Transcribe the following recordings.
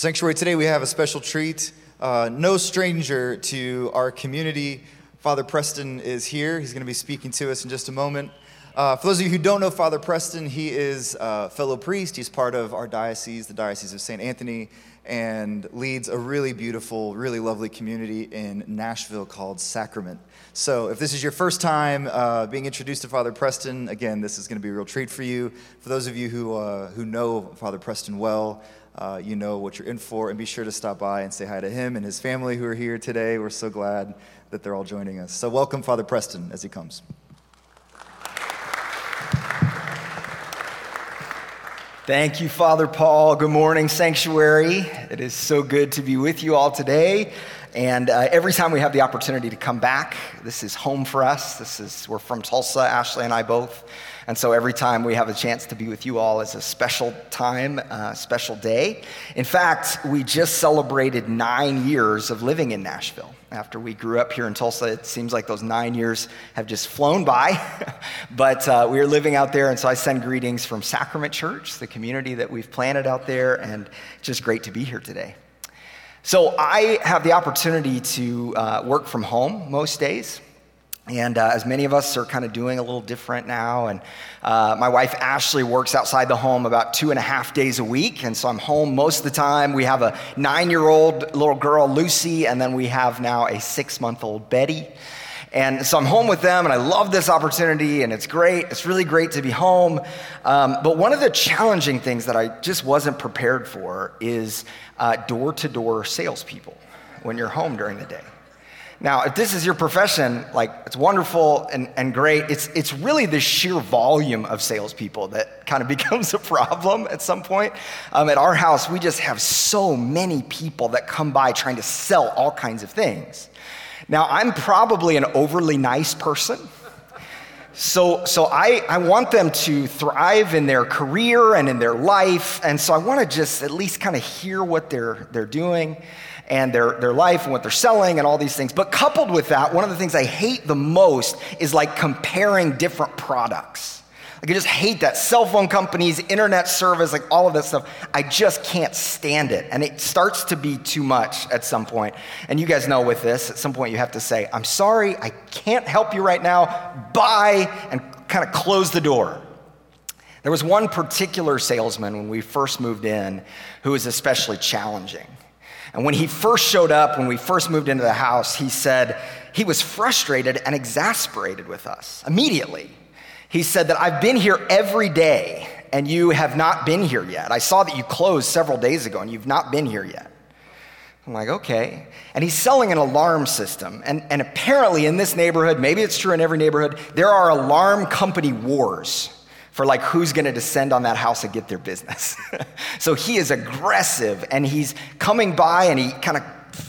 Sanctuary, today we have a special treat. Uh, no stranger to our community. Father Preston is here. He's going to be speaking to us in just a moment. Uh, for those of you who don't know Father Preston, he is a fellow priest. He's part of our diocese, the Diocese of St. Anthony, and leads a really beautiful, really lovely community in Nashville called Sacrament. So, if this is your first time uh, being introduced to Father Preston, again, this is going to be a real treat for you. For those of you who, uh, who know Father Preston well, uh, you know what you're in for, and be sure to stop by and say hi to him and his family who are here today. We're so glad that they're all joining us. So, welcome Father Preston as he comes. Thank you, Father Paul. Good morning, Sanctuary. It is so good to be with you all today. And uh, every time we have the opportunity to come back, this is home for us. This is, we're from Tulsa, Ashley and I both. And so every time we have a chance to be with you all is a special time, a uh, special day. In fact, we just celebrated nine years of living in Nashville. After we grew up here in Tulsa, it seems like those nine years have just flown by. but uh, we are living out there, and so I send greetings from Sacrament Church, the community that we've planted out there, and just great to be here today. So I have the opportunity to uh, work from home most days. And uh, as many of us are kind of doing a little different now, and uh, my wife Ashley works outside the home about two and a half days a week, and so I'm home most of the time. We have a nine year old little girl, Lucy, and then we have now a six month old Betty. And so I'm home with them, and I love this opportunity, and it's great. It's really great to be home. Um, but one of the challenging things that I just wasn't prepared for is door to door salespeople when you're home during the day. Now, if this is your profession, like it's wonderful and, and great. It's, it's really the sheer volume of salespeople that kind of becomes a problem at some point. Um, at our house, we just have so many people that come by trying to sell all kinds of things. Now, I'm probably an overly nice person. So, so I, I want them to thrive in their career and in their life. And so I want to just at least kind of hear what they're, they're doing and their, their life and what they're selling and all these things. But coupled with that, one of the things I hate the most is like comparing different products. Like I just hate that. Cell phone companies, internet service, like all of that stuff. I just can't stand it. And it starts to be too much at some point. And you guys know with this, at some point you have to say, I'm sorry, I can't help you right now. Bye, and kind of close the door. There was one particular salesman when we first moved in who was especially challenging. And when he first showed up, when we first moved into the house, he said he was frustrated and exasperated with us immediately. He said that I've been here every day and you have not been here yet. I saw that you closed several days ago and you've not been here yet. I'm like, okay. And he's selling an alarm system. And, and apparently, in this neighborhood, maybe it's true in every neighborhood, there are alarm company wars for like who's going to descend on that house and get their business. so he is aggressive and he's coming by and he kind of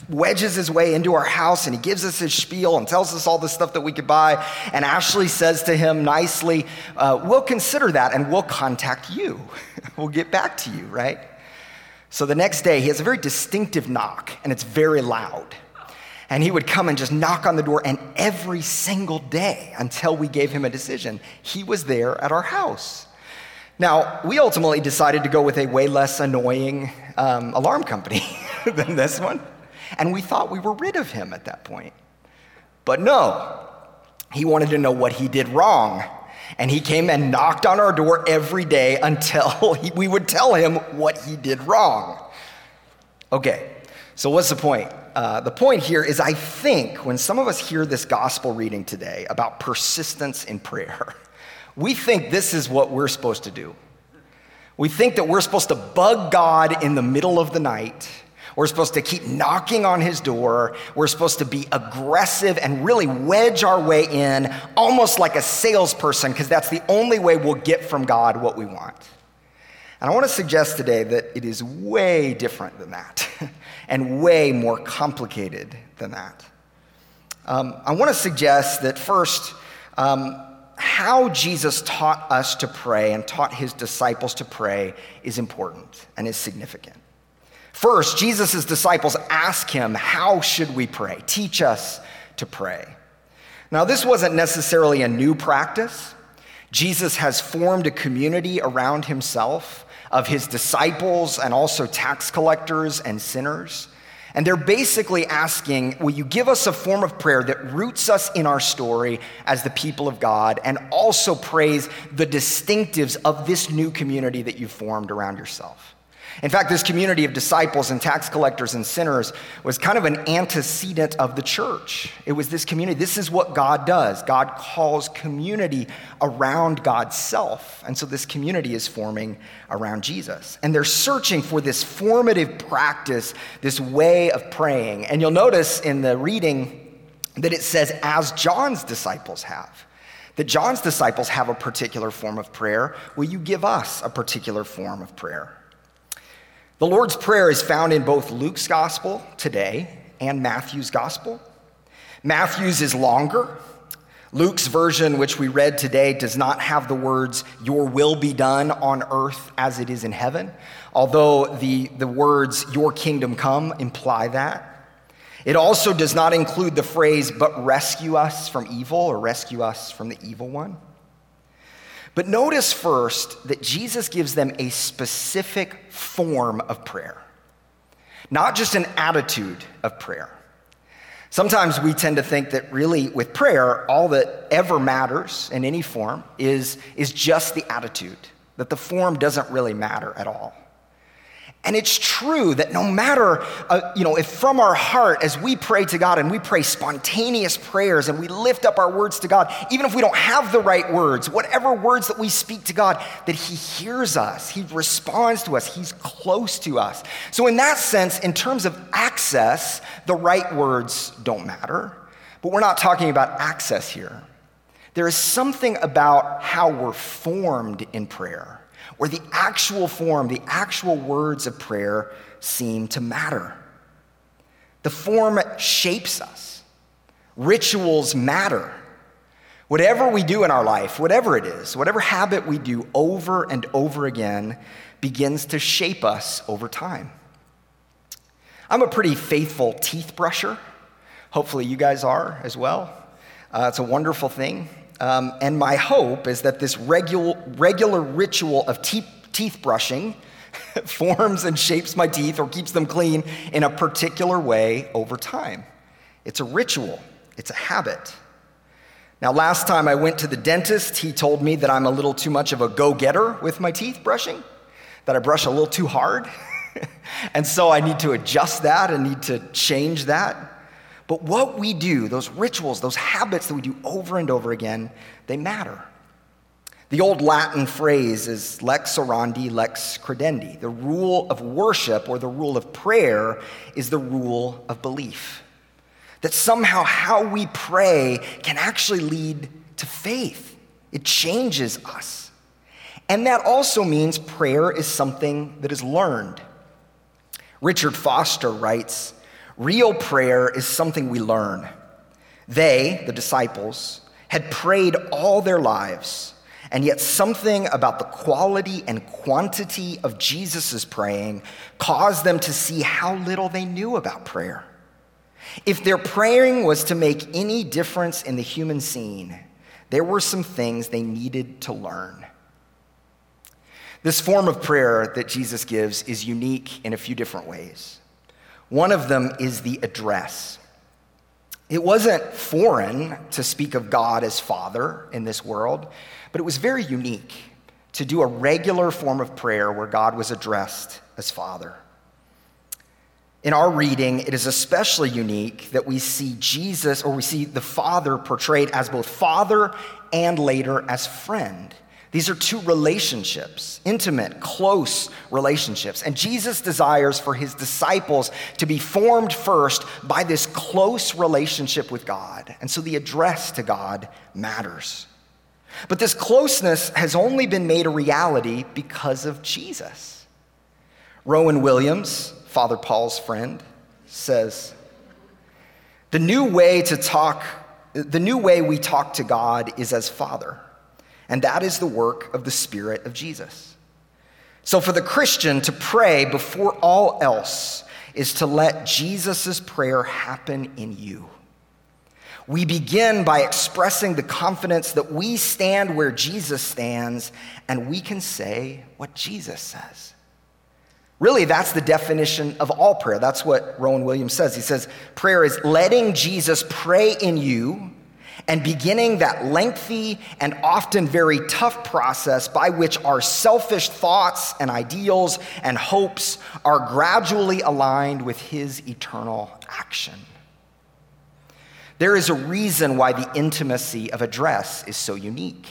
wedges his way into our house and he gives us his spiel and tells us all the stuff that we could buy. And Ashley says to him nicely, uh, We'll consider that and we'll contact you. we'll get back to you, right? So the next day, he has a very distinctive knock and it's very loud. And he would come and just knock on the door, and every single day until we gave him a decision, he was there at our house. Now, we ultimately decided to go with a way less annoying um, alarm company than this one, and we thought we were rid of him at that point. But no, he wanted to know what he did wrong. And he came and knocked on our door every day until he, we would tell him what he did wrong. Okay, so what's the point? Uh, the point here is I think when some of us hear this gospel reading today about persistence in prayer, we think this is what we're supposed to do. We think that we're supposed to bug God in the middle of the night. We're supposed to keep knocking on his door. We're supposed to be aggressive and really wedge our way in, almost like a salesperson, because that's the only way we'll get from God what we want. And I want to suggest today that it is way different than that and way more complicated than that. Um, I want to suggest that first, um, how Jesus taught us to pray and taught his disciples to pray is important and is significant. First, Jesus' disciples ask him, How should we pray? Teach us to pray. Now, this wasn't necessarily a new practice. Jesus has formed a community around himself of his disciples and also tax collectors and sinners. And they're basically asking, Will you give us a form of prayer that roots us in our story as the people of God and also praise the distinctives of this new community that you've formed around yourself? In fact, this community of disciples and tax collectors and sinners was kind of an antecedent of the church. It was this community. This is what God does. God calls community around God's self. And so this community is forming around Jesus. And they're searching for this formative practice, this way of praying. And you'll notice in the reading that it says, as John's disciples have that John's disciples have a particular form of prayer. Will you give us a particular form of prayer? The Lord's Prayer is found in both Luke's gospel today and Matthew's gospel. Matthew's is longer. Luke's version, which we read today, does not have the words, Your will be done on earth as it is in heaven, although the, the words, Your kingdom come, imply that. It also does not include the phrase, But rescue us from evil or rescue us from the evil one. But notice first that Jesus gives them a specific form of prayer, not just an attitude of prayer. Sometimes we tend to think that really with prayer, all that ever matters in any form is, is just the attitude, that the form doesn't really matter at all. And it's true that no matter, uh, you know, if from our heart, as we pray to God and we pray spontaneous prayers and we lift up our words to God, even if we don't have the right words, whatever words that we speak to God, that He hears us, He responds to us, He's close to us. So, in that sense, in terms of access, the right words don't matter. But we're not talking about access here. There is something about how we're formed in prayer where the actual form, the actual words of prayer seem to matter. The form shapes us, rituals matter. Whatever we do in our life, whatever it is, whatever habit we do over and over again, begins to shape us over time. I'm a pretty faithful teeth brusher. Hopefully, you guys are as well. Uh, it's a wonderful thing. Um, and my hope is that this regular, regular ritual of te- teeth brushing forms and shapes my teeth or keeps them clean in a particular way over time. It's a ritual, it's a habit. Now, last time I went to the dentist, he told me that I'm a little too much of a go getter with my teeth brushing, that I brush a little too hard. and so I need to adjust that and need to change that. But what we do, those rituals, those habits that we do over and over again, they matter. The old Latin phrase is lex orandi, lex credendi. The rule of worship or the rule of prayer is the rule of belief. That somehow how we pray can actually lead to faith, it changes us. And that also means prayer is something that is learned. Richard Foster writes, Real prayer is something we learn. They, the disciples, had prayed all their lives, and yet something about the quality and quantity of Jesus' praying caused them to see how little they knew about prayer. If their praying was to make any difference in the human scene, there were some things they needed to learn. This form of prayer that Jesus gives is unique in a few different ways. One of them is the address. It wasn't foreign to speak of God as Father in this world, but it was very unique to do a regular form of prayer where God was addressed as Father. In our reading, it is especially unique that we see Jesus, or we see the Father portrayed as both Father and later as friend. These are two relationships, intimate, close relationships. And Jesus desires for his disciples to be formed first by this close relationship with God. And so the address to God matters. But this closeness has only been made a reality because of Jesus. Rowan Williams, Father Paul's friend, says, The new way to talk, the new way we talk to God is as Father and that is the work of the Spirit of Jesus. So, for the Christian to pray before all else is to let Jesus' prayer happen in you. We begin by expressing the confidence that we stand where Jesus stands and we can say what Jesus says. Really, that's the definition of all prayer. That's what Rowan Williams says. He says, prayer is letting Jesus pray in you and beginning that lengthy and often very tough process by which our selfish thoughts and ideals and hopes are gradually aligned with his eternal action. There is a reason why the intimacy of address is so unique,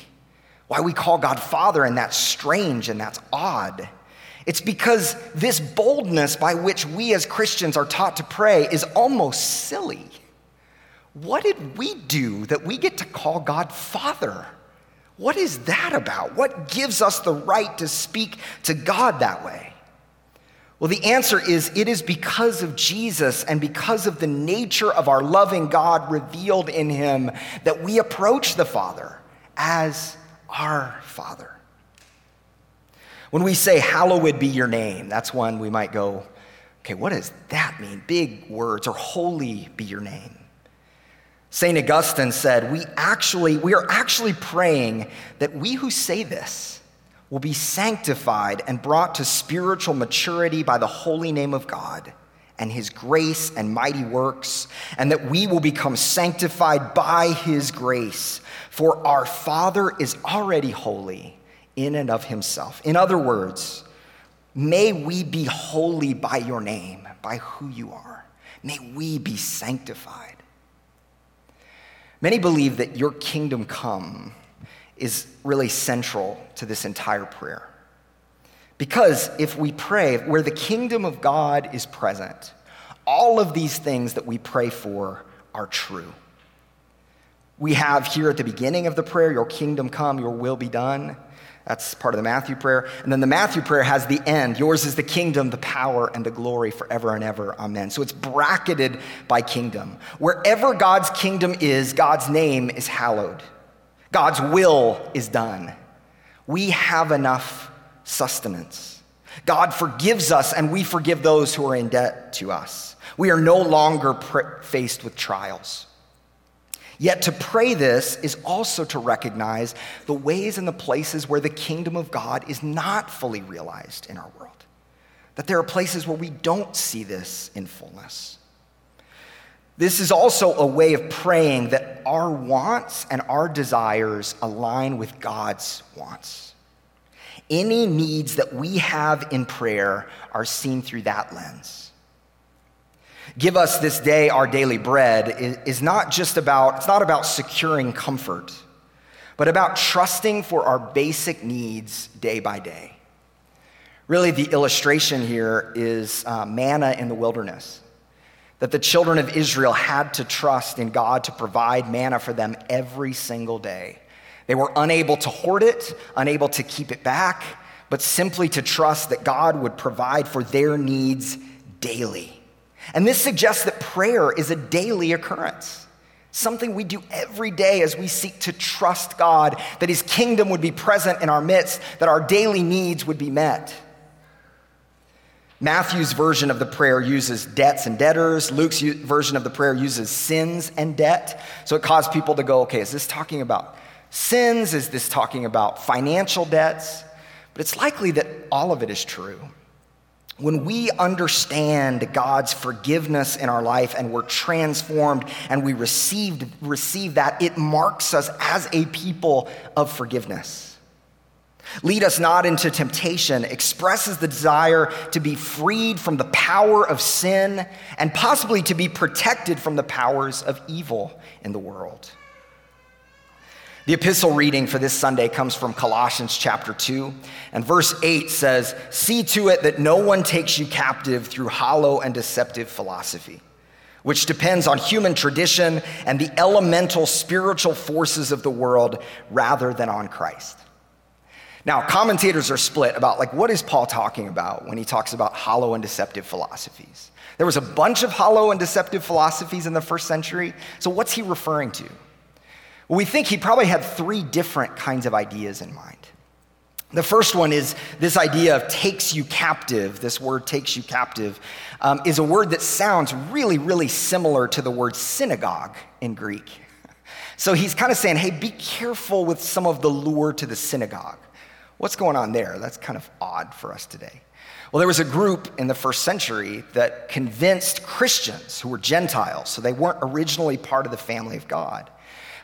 why we call God Father, and that's strange and that's odd. It's because this boldness by which we as Christians are taught to pray is almost silly. What did we do that we get to call God Father? What is that about? What gives us the right to speak to God that way? Well, the answer is it is because of Jesus and because of the nature of our loving God revealed in him that we approach the Father as our Father. When we say, Hallowed be your name, that's when we might go, okay, what does that mean? Big words, or holy be your name. St. Augustine said, we actually, we are actually praying that we who say this will be sanctified and brought to spiritual maturity by the holy name of God and his grace and mighty works, and that we will become sanctified by his grace. For our Father is already holy in and of himself. In other words, may we be holy by your name, by who you are. May we be sanctified. Many believe that your kingdom come is really central to this entire prayer. Because if we pray where the kingdom of God is present, all of these things that we pray for are true. We have here at the beginning of the prayer, Your kingdom come, Your will be done. That's part of the Matthew prayer. And then the Matthew prayer has the end. Yours is the kingdom, the power, and the glory forever and ever. Amen. So it's bracketed by kingdom. Wherever God's kingdom is, God's name is hallowed. God's will is done. We have enough sustenance. God forgives us, and we forgive those who are in debt to us. We are no longer faced with trials. Yet to pray this is also to recognize the ways and the places where the kingdom of God is not fully realized in our world. That there are places where we don't see this in fullness. This is also a way of praying that our wants and our desires align with God's wants. Any needs that we have in prayer are seen through that lens. Give us this day our daily bread is not just about, it's not about securing comfort, but about trusting for our basic needs day by day. Really, the illustration here is uh, manna in the wilderness. That the children of Israel had to trust in God to provide manna for them every single day. They were unable to hoard it, unable to keep it back, but simply to trust that God would provide for their needs daily. And this suggests that prayer is a daily occurrence, something we do every day as we seek to trust God, that His kingdom would be present in our midst, that our daily needs would be met. Matthew's version of the prayer uses debts and debtors. Luke's version of the prayer uses sins and debt. So it caused people to go, okay, is this talking about sins? Is this talking about financial debts? But it's likely that all of it is true. When we understand God's forgiveness in our life and we're transformed and we received, receive that, it marks us as a people of forgiveness. Lead us not into temptation, expresses the desire to be freed from the power of sin and possibly to be protected from the powers of evil in the world. The epistle reading for this Sunday comes from Colossians chapter 2, and verse 8 says, See to it that no one takes you captive through hollow and deceptive philosophy, which depends on human tradition and the elemental spiritual forces of the world rather than on Christ. Now, commentators are split about like what is Paul talking about when he talks about hollow and deceptive philosophies. There was a bunch of hollow and deceptive philosophies in the first century. So what's he referring to? We think he probably had three different kinds of ideas in mind. The first one is this idea of takes you captive. This word takes you captive um, is a word that sounds really, really similar to the word synagogue in Greek. So he's kind of saying, hey, be careful with some of the lure to the synagogue. What's going on there? That's kind of odd for us today. Well, there was a group in the first century that convinced Christians who were Gentiles, so they weren't originally part of the family of God,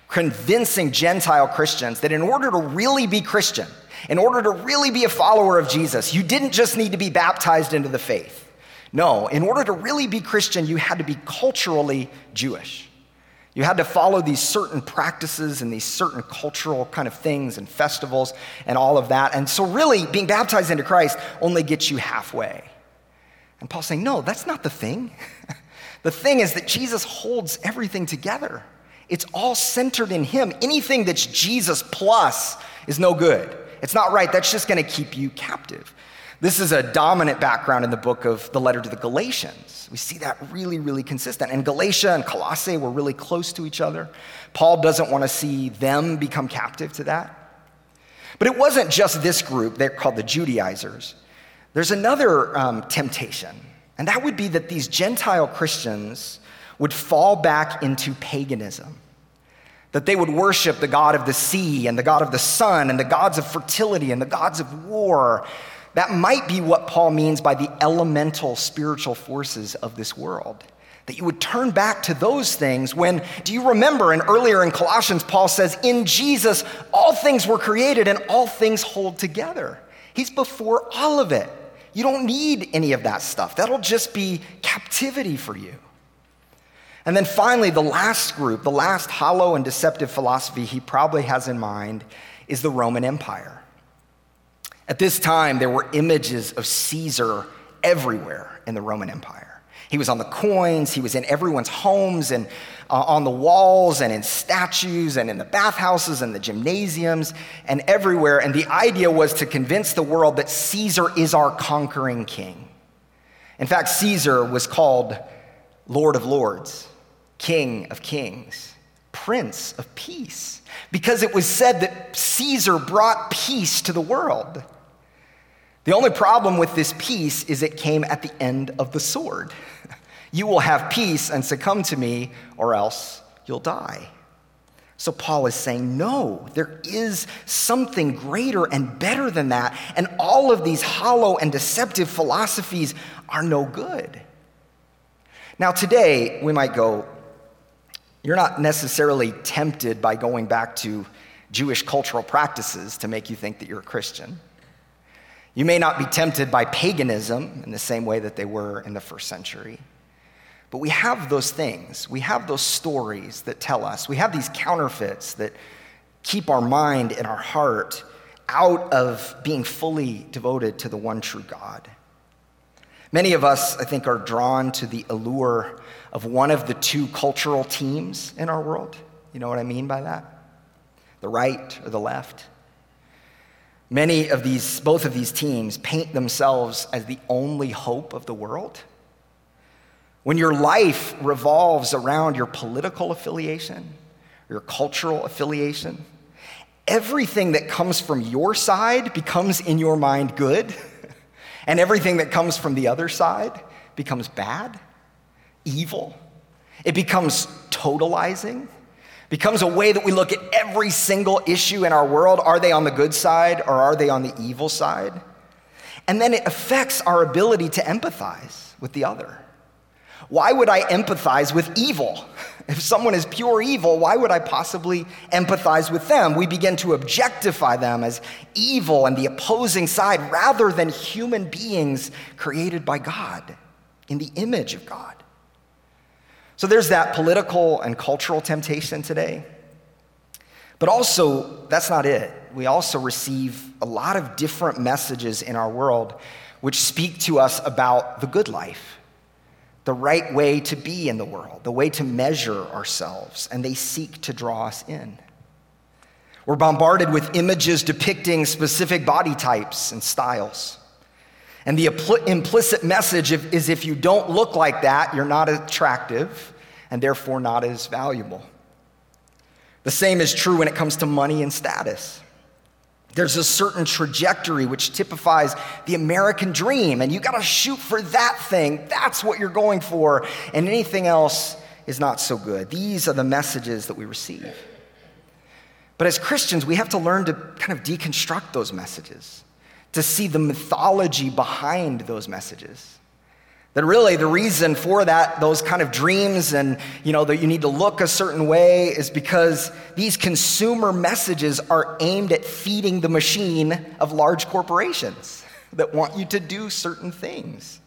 convincing Gentile Christians that in order to really be Christian, in order to really be a follower of Jesus, you didn't just need to be baptized into the faith. No, in order to really be Christian, you had to be culturally Jewish. You had to follow these certain practices and these certain cultural kind of things and festivals and all of that. And so, really, being baptized into Christ only gets you halfway. And Paul's saying, no, that's not the thing. the thing is that Jesus holds everything together, it's all centered in Him. Anything that's Jesus plus is no good. It's not right. That's just going to keep you captive. This is a dominant background in the book of the letter to the Galatians. We see that really, really consistent. And Galatia and Colossae were really close to each other. Paul doesn't want to see them become captive to that. But it wasn't just this group, they're called the Judaizers. There's another um, temptation, and that would be that these Gentile Christians would fall back into paganism that they would worship the God of the sea and the God of the sun and the gods of fertility and the gods of war that might be what Paul means by the elemental spiritual forces of this world. That you would turn back to those things when, do you remember, and earlier in Colossians, Paul says, In Jesus, all things were created and all things hold together. He's before all of it. You don't need any of that stuff. That'll just be captivity for you. And then finally, the last group, the last hollow and deceptive philosophy he probably has in mind is the Roman Empire. At this time, there were images of Caesar everywhere in the Roman Empire. He was on the coins, he was in everyone's homes and uh, on the walls and in statues and in the bathhouses and the gymnasiums and everywhere. And the idea was to convince the world that Caesar is our conquering king. In fact, Caesar was called Lord of Lords, King of Kings, Prince of Peace, because it was said that Caesar brought peace to the world. The only problem with this peace is it came at the end of the sword. You will have peace and succumb to me, or else you'll die. So Paul is saying, no, there is something greater and better than that. And all of these hollow and deceptive philosophies are no good. Now, today, we might go, you're not necessarily tempted by going back to Jewish cultural practices to make you think that you're a Christian. You may not be tempted by paganism in the same way that they were in the first century. But we have those things. We have those stories that tell us. We have these counterfeits that keep our mind and our heart out of being fully devoted to the one true God. Many of us, I think, are drawn to the allure of one of the two cultural teams in our world. You know what I mean by that? The right or the left. Many of these, both of these teams paint themselves as the only hope of the world. When your life revolves around your political affiliation, your cultural affiliation, everything that comes from your side becomes in your mind good, and everything that comes from the other side becomes bad, evil. It becomes totalizing becomes a way that we look at every single issue in our world. Are they on the good side or are they on the evil side? And then it affects our ability to empathize with the other. Why would I empathize with evil? If someone is pure evil, why would I possibly empathize with them? We begin to objectify them as evil and the opposing side rather than human beings created by God in the image of God. So there's that political and cultural temptation today. But also, that's not it. We also receive a lot of different messages in our world which speak to us about the good life, the right way to be in the world, the way to measure ourselves, and they seek to draw us in. We're bombarded with images depicting specific body types and styles. And the implicit message is if you don't look like that, you're not attractive and therefore not as valuable. The same is true when it comes to money and status. There's a certain trajectory which typifies the American dream, and you gotta shoot for that thing. That's what you're going for, and anything else is not so good. These are the messages that we receive. But as Christians, we have to learn to kind of deconstruct those messages, to see the mythology behind those messages. That really the reason for that, those kind of dreams and you know that you need to look a certain way is because these consumer messages are aimed at feeding the machine of large corporations that want you to do certain things.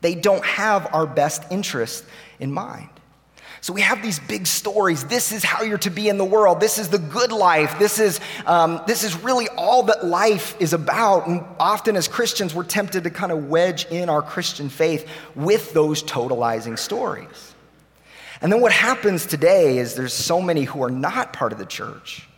They don't have our best interest in mind. So we have these big stories. This is how you're to be in the world. This is the good life. This is, um, this is really all that life is about. And often as Christians, we're tempted to kind of wedge in our Christian faith with those totalizing stories. And then what happens today is there's so many who are not part of the church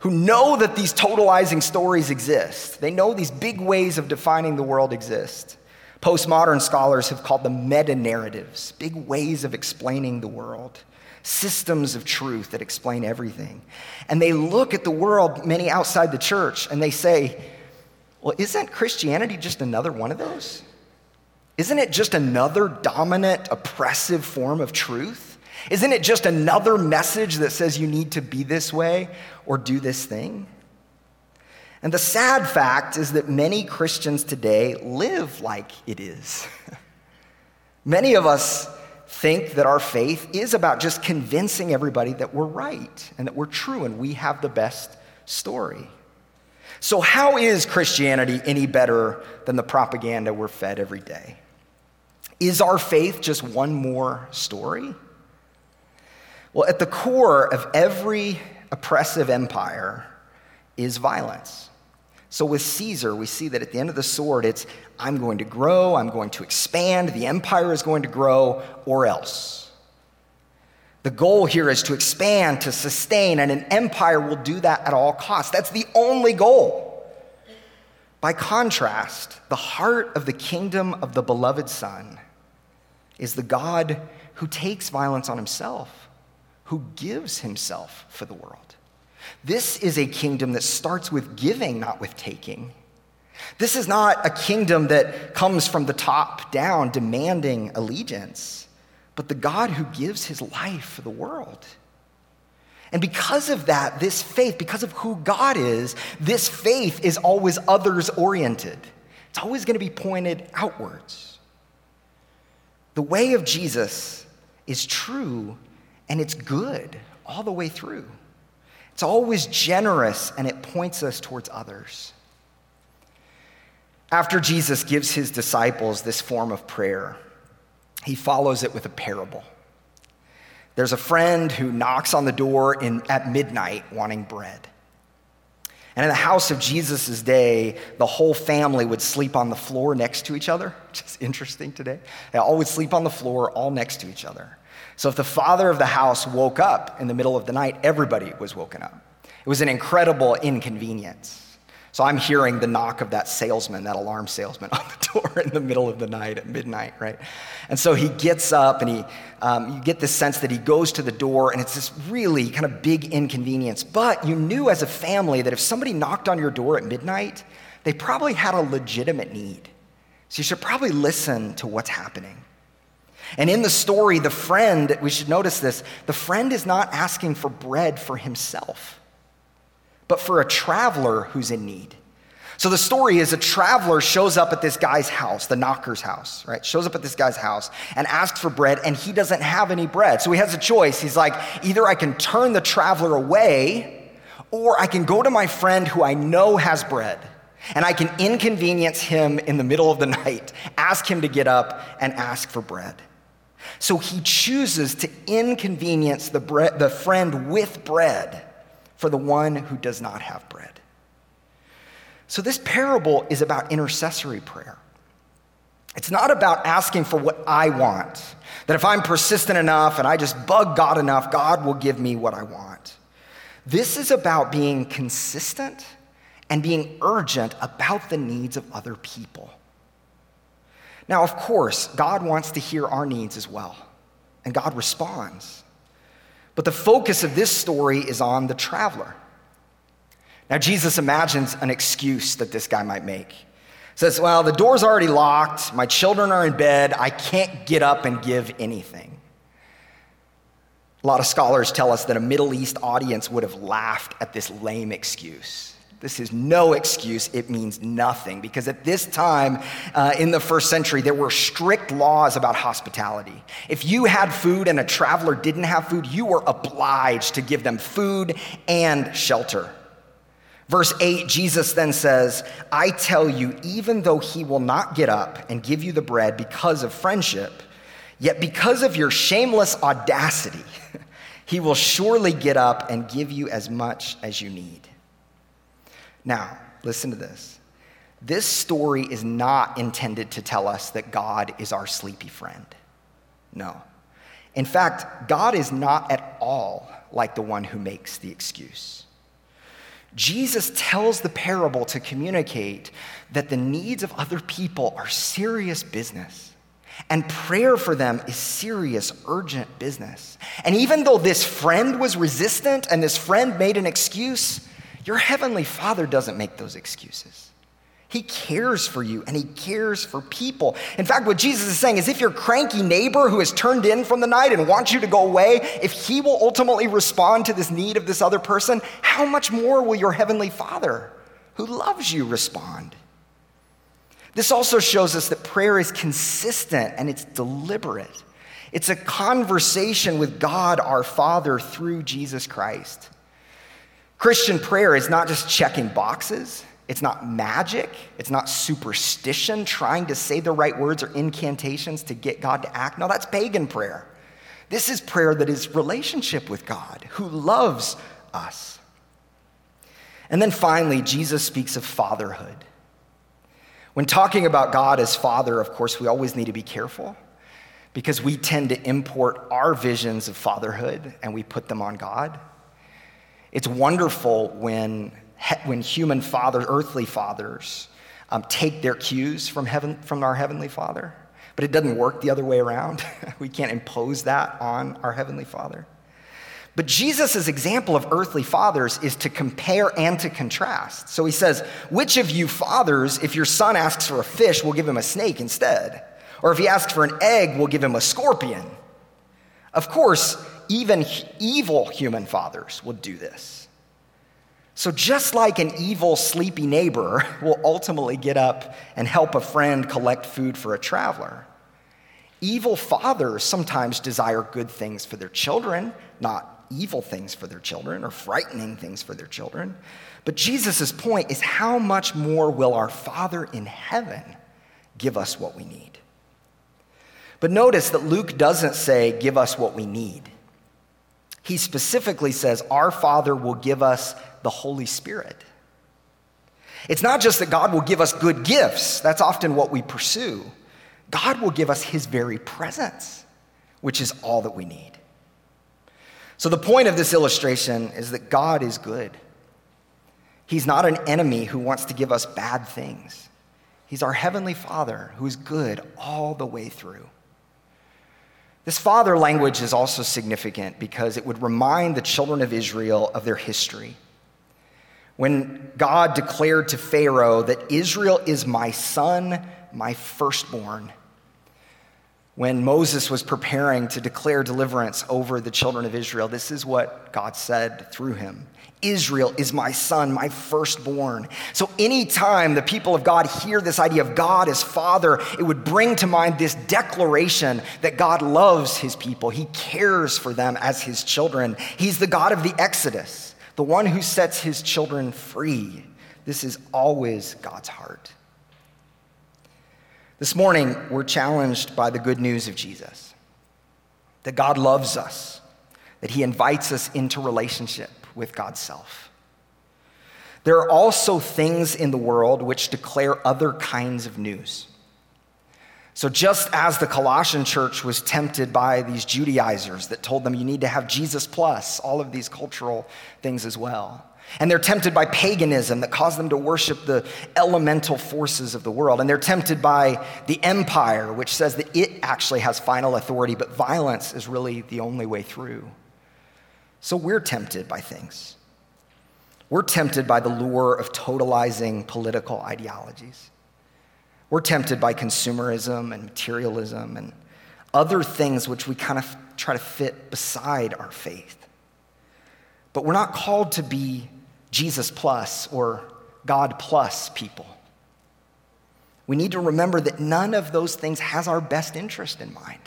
who know that these totalizing stories exist. They know these big ways of defining the world exist. Postmodern scholars have called them meta narratives, big ways of explaining the world, systems of truth that explain everything. And they look at the world, many outside the church, and they say, well, isn't Christianity just another one of those? Isn't it just another dominant, oppressive form of truth? Isn't it just another message that says you need to be this way or do this thing? And the sad fact is that many Christians today live like it is. many of us think that our faith is about just convincing everybody that we're right and that we're true and we have the best story. So, how is Christianity any better than the propaganda we're fed every day? Is our faith just one more story? Well, at the core of every oppressive empire is violence. So with Caesar, we see that at the end of the sword, it's I'm going to grow, I'm going to expand, the empire is going to grow, or else. The goal here is to expand, to sustain, and an empire will do that at all costs. That's the only goal. By contrast, the heart of the kingdom of the beloved Son is the God who takes violence on himself, who gives himself for the world. This is a kingdom that starts with giving, not with taking. This is not a kingdom that comes from the top down demanding allegiance, but the God who gives his life for the world. And because of that, this faith, because of who God is, this faith is always others oriented. It's always going to be pointed outwards. The way of Jesus is true and it's good all the way through. It's always generous and it points us towards others. After Jesus gives his disciples this form of prayer, he follows it with a parable. There's a friend who knocks on the door in, at midnight wanting bread. And in the house of Jesus' day, the whole family would sleep on the floor next to each other, which is interesting today. They all would sleep on the floor, all next to each other. So if the father of the house woke up in the middle of the night, everybody was woken up. It was an incredible inconvenience. So I'm hearing the knock of that salesman, that alarm salesman on the door in the middle of the night at midnight, right? And so he gets up and he, um, you get this sense that he goes to the door and it's this really kind of big inconvenience. But you knew as a family that if somebody knocked on your door at midnight, they probably had a legitimate need. So you should probably listen to what's happening. And in the story, the friend, we should notice this, the friend is not asking for bread for himself, but for a traveler who's in need. So the story is a traveler shows up at this guy's house, the knocker's house, right? Shows up at this guy's house and asks for bread, and he doesn't have any bread. So he has a choice. He's like, either I can turn the traveler away, or I can go to my friend who I know has bread, and I can inconvenience him in the middle of the night, ask him to get up, and ask for bread. So he chooses to inconvenience the, bre- the friend with bread for the one who does not have bread. So this parable is about intercessory prayer. It's not about asking for what I want, that if I'm persistent enough and I just bug God enough, God will give me what I want. This is about being consistent and being urgent about the needs of other people. Now, of course, God wants to hear our needs as well, and God responds. But the focus of this story is on the traveler. Now, Jesus imagines an excuse that this guy might make. Says, Well, the door's already locked, my children are in bed, I can't get up and give anything. A lot of scholars tell us that a Middle East audience would have laughed at this lame excuse. This is no excuse. It means nothing. Because at this time uh, in the first century, there were strict laws about hospitality. If you had food and a traveler didn't have food, you were obliged to give them food and shelter. Verse 8, Jesus then says, I tell you, even though he will not get up and give you the bread because of friendship, yet because of your shameless audacity, he will surely get up and give you as much as you need. Now, listen to this. This story is not intended to tell us that God is our sleepy friend. No. In fact, God is not at all like the one who makes the excuse. Jesus tells the parable to communicate that the needs of other people are serious business. And prayer for them is serious, urgent business. And even though this friend was resistant and this friend made an excuse, your heavenly Father doesn't make those excuses. He cares for you and he cares for people. In fact, what Jesus is saying is if your cranky neighbor who has turned in from the night and wants you to go away, if he will ultimately respond to this need of this other person, how much more will your heavenly Father who loves you respond? This also shows us that prayer is consistent and it's deliberate. It's a conversation with God our Father through Jesus Christ. Christian prayer is not just checking boxes. It's not magic. It's not superstition, trying to say the right words or incantations to get God to act. No, that's pagan prayer. This is prayer that is relationship with God who loves us. And then finally, Jesus speaks of fatherhood. When talking about God as father, of course, we always need to be careful because we tend to import our visions of fatherhood and we put them on God. It's wonderful when when human fathers, earthly fathers, um, take their cues from, heaven, from our Heavenly Father. But it doesn't work the other way around. we can't impose that on our Heavenly Father. But Jesus' example of earthly fathers is to compare and to contrast. So he says, Which of you fathers, if your son asks for a fish, will give him a snake instead? Or if he asks for an egg, will give him a scorpion? Of course, even evil human fathers would do this. So, just like an evil, sleepy neighbor will ultimately get up and help a friend collect food for a traveler, evil fathers sometimes desire good things for their children, not evil things for their children or frightening things for their children. But Jesus' point is how much more will our Father in heaven give us what we need? But notice that Luke doesn't say, give us what we need. He specifically says, Our Father will give us the Holy Spirit. It's not just that God will give us good gifts, that's often what we pursue. God will give us His very presence, which is all that we need. So, the point of this illustration is that God is good. He's not an enemy who wants to give us bad things. He's our Heavenly Father who is good all the way through. This father language is also significant because it would remind the children of Israel of their history. When God declared to Pharaoh that Israel is my son, my firstborn, when Moses was preparing to declare deliverance over the children of Israel, this is what God said through him Israel is my son, my firstborn. So, anytime the people of God hear this idea of God as Father, it would bring to mind this declaration that God loves his people. He cares for them as his children. He's the God of the Exodus the one who sets his children free. This is always God's heart. This morning, we're challenged by the good news of Jesus that God loves us, that he invites us into relationship with God's self. There are also things in the world which declare other kinds of news. So, just as the Colossian church was tempted by these Judaizers that told them you need to have Jesus plus, all of these cultural things as well. And they're tempted by paganism that caused them to worship the elemental forces of the world. And they're tempted by the empire, which says that it actually has final authority, but violence is really the only way through. So we're tempted by things. We're tempted by the lure of totalizing political ideologies. We're tempted by consumerism and materialism and other things which we kind of try to fit beside our faith. But we're not called to be Jesus plus or God plus people. We need to remember that none of those things has our best interest in mind.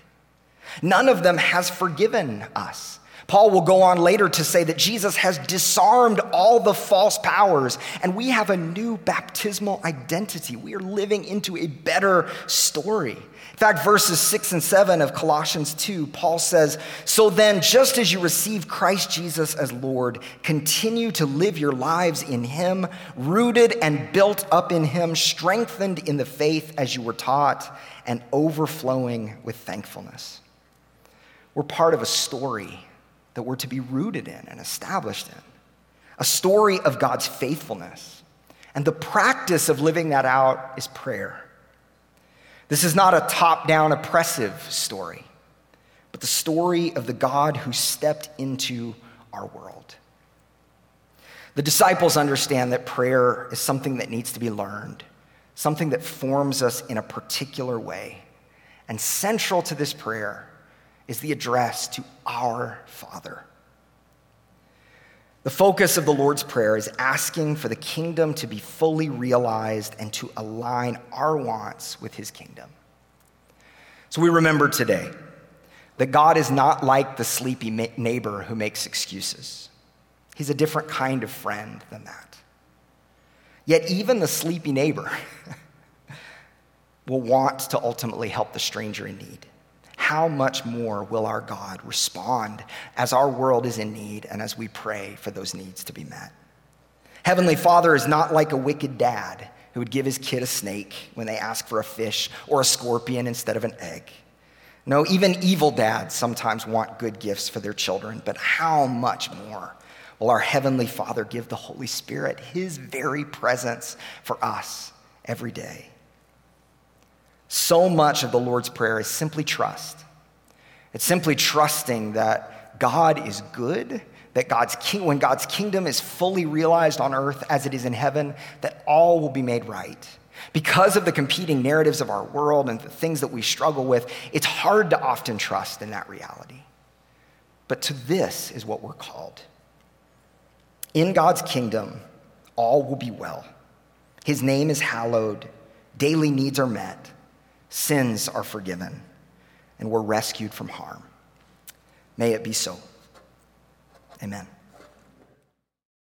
None of them has forgiven us. Paul will go on later to say that Jesus has disarmed all the false powers, and we have a new baptismal identity. We are living into a better story. In fact, verses 6 and 7 of Colossians 2, Paul says, So then, just as you receive Christ Jesus as Lord, continue to live your lives in Him, rooted and built up in Him, strengthened in the faith as you were taught, and overflowing with thankfulness. We're part of a story that we're to be rooted in and established in. A story of God's faithfulness. And the practice of living that out is prayer. This is not a top down oppressive story, but the story of the God who stepped into our world. The disciples understand that prayer is something that needs to be learned, something that forms us in a particular way. And central to this prayer is the address to our Father. The focus of the Lord's Prayer is asking for the kingdom to be fully realized and to align our wants with his kingdom. So we remember today that God is not like the sleepy neighbor who makes excuses. He's a different kind of friend than that. Yet, even the sleepy neighbor will want to ultimately help the stranger in need how much more will our God respond as our world is in need and as we pray for those needs to be met? Heavenly Father is not like a wicked dad who would give his kid a snake when they ask for a fish or a scorpion instead of an egg. No, even evil dads sometimes want good gifts for their children, but how much more will our Heavenly Father give the Holy Spirit his very presence for us every day? So much of the Lord's Prayer is simply trust. It's simply trusting that God is good, that God's king, when God's kingdom is fully realized on earth as it is in heaven, that all will be made right. Because of the competing narratives of our world and the things that we struggle with, it's hard to often trust in that reality. But to this is what we're called. In God's kingdom, all will be well. His name is hallowed, daily needs are met sins are forgiven, and we're rescued from harm. May it be so. Amen.